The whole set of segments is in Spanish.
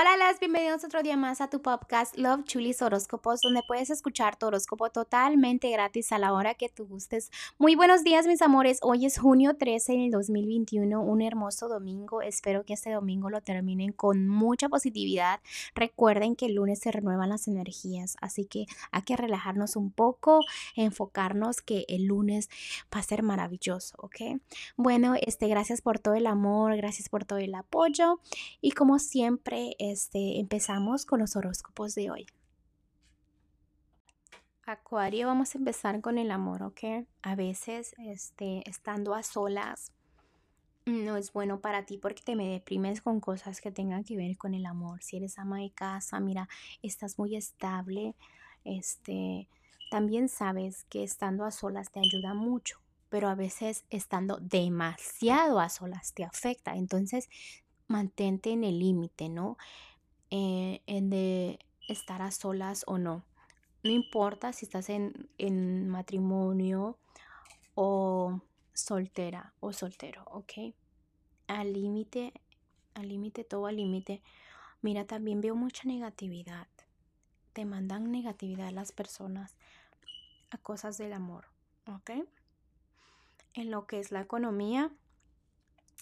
Hola, las bienvenidos otro día más a tu podcast Love Chulis Horóscopos, donde puedes escuchar tu horóscopo totalmente gratis a la hora que tú gustes. Muy buenos días, mis amores. Hoy es junio 13 del 2021, un hermoso domingo. Espero que este domingo lo terminen con mucha positividad. Recuerden que el lunes se renuevan las energías, así que hay que relajarnos un poco, enfocarnos que el lunes va a ser maravilloso, ¿ok? Bueno, este, gracias por todo el amor, gracias por todo el apoyo y como siempre, este, empezamos con los horóscopos de hoy. Acuario, vamos a empezar con el amor, ¿ok? A veces, este, estando a solas, no es bueno para ti porque te me deprimes con cosas que tengan que ver con el amor. Si eres ama de casa, mira, estás muy estable, este, también sabes que estando a solas te ayuda mucho, pero a veces estando demasiado a solas te afecta. Entonces, mantente en el límite, ¿no? Eh, en de estar a solas o no. No importa si estás en, en matrimonio o soltera o soltero, ¿ok? Al límite, al límite, todo al límite. Mira, también veo mucha negatividad. Te mandan negatividad las personas a cosas del amor, ¿ok? En lo que es la economía,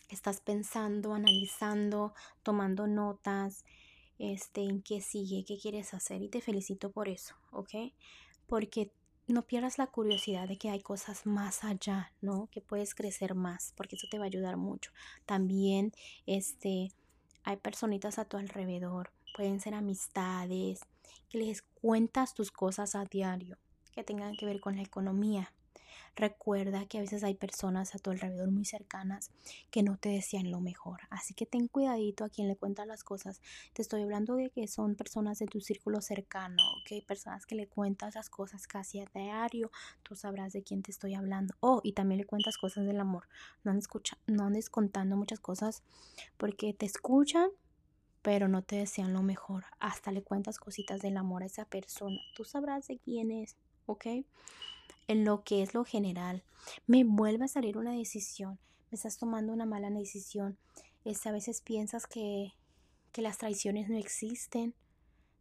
estás pensando, analizando, tomando notas, este, en qué sigue, qué quieres hacer y te felicito por eso, ¿ok? Porque no pierdas la curiosidad de que hay cosas más allá, ¿no? Que puedes crecer más, porque eso te va a ayudar mucho. También, este, hay personitas a tu alrededor, pueden ser amistades, que les cuentas tus cosas a diario, que tengan que ver con la economía, Recuerda que a veces hay personas a tu alrededor muy cercanas que no te desean lo mejor. Así que ten cuidadito a quien le cuentas las cosas. Te estoy hablando de que son personas de tu círculo cercano, ¿ok? Personas que le cuentas las cosas casi a diario. Tú sabrás de quién te estoy hablando. Oh, y también le cuentas cosas del amor. No andes, no andes contando muchas cosas porque te escuchan pero no te desean lo mejor. Hasta le cuentas cositas del amor a esa persona. Tú sabrás de quién es, ¿ok? En lo que es lo general. Me vuelve a salir una decisión, me estás tomando una mala decisión. Es, a veces piensas que, que las traiciones no existen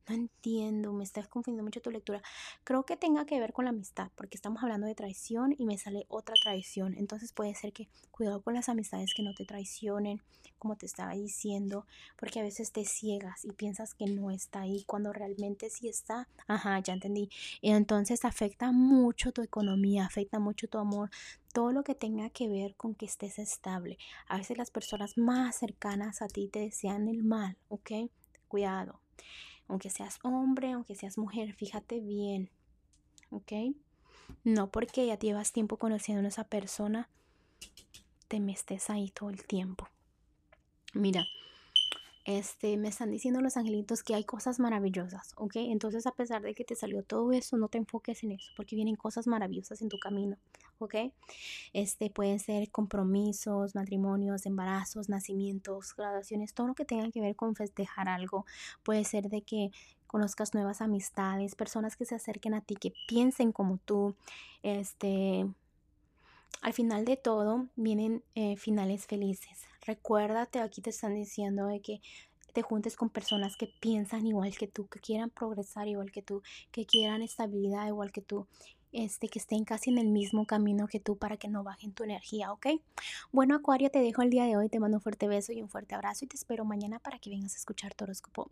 no entiendo, me estás confundiendo mucho tu lectura. Creo que tenga que ver con la amistad, porque estamos hablando de traición y me sale otra traición. Entonces puede ser que cuidado con las amistades que no te traicionen, como te estaba diciendo, porque a veces te ciegas y piensas que no está ahí cuando realmente sí está. Ajá, ya entendí. Entonces afecta mucho tu economía, afecta mucho tu amor, todo lo que tenga que ver con que estés estable. A veces las personas más cercanas a ti te desean el mal, ¿ok? Cuidado aunque seas hombre, aunque seas mujer, fíjate bien, ¿ok? No porque ya llevas tiempo conociendo a esa persona, te me estés ahí todo el tiempo. Mira, este, me están diciendo los angelitos que hay cosas maravillosas, ¿ok? Entonces, a pesar de que te salió todo eso, no te enfoques en eso, porque vienen cosas maravillosas en tu camino, ¿ok? Este, pueden ser compromisos, matrimonios, embarazos, nacimientos, graduaciones, todo lo que tenga que ver con festejar algo. Puede ser de que conozcas nuevas amistades, personas que se acerquen a ti, que piensen como tú, este... Al final de todo vienen eh, finales felices Recuérdate, aquí te están diciendo de que te juntes con personas que piensan igual que tú, que quieran progresar igual que tú, que quieran estabilidad igual que tú, este, que estén casi en el mismo camino que tú para que no bajen tu energía, ¿ok? Bueno, Acuario, te dejo el día de hoy, te mando un fuerte beso y un fuerte abrazo y te espero mañana para que vengas a escuchar tu horóscopo.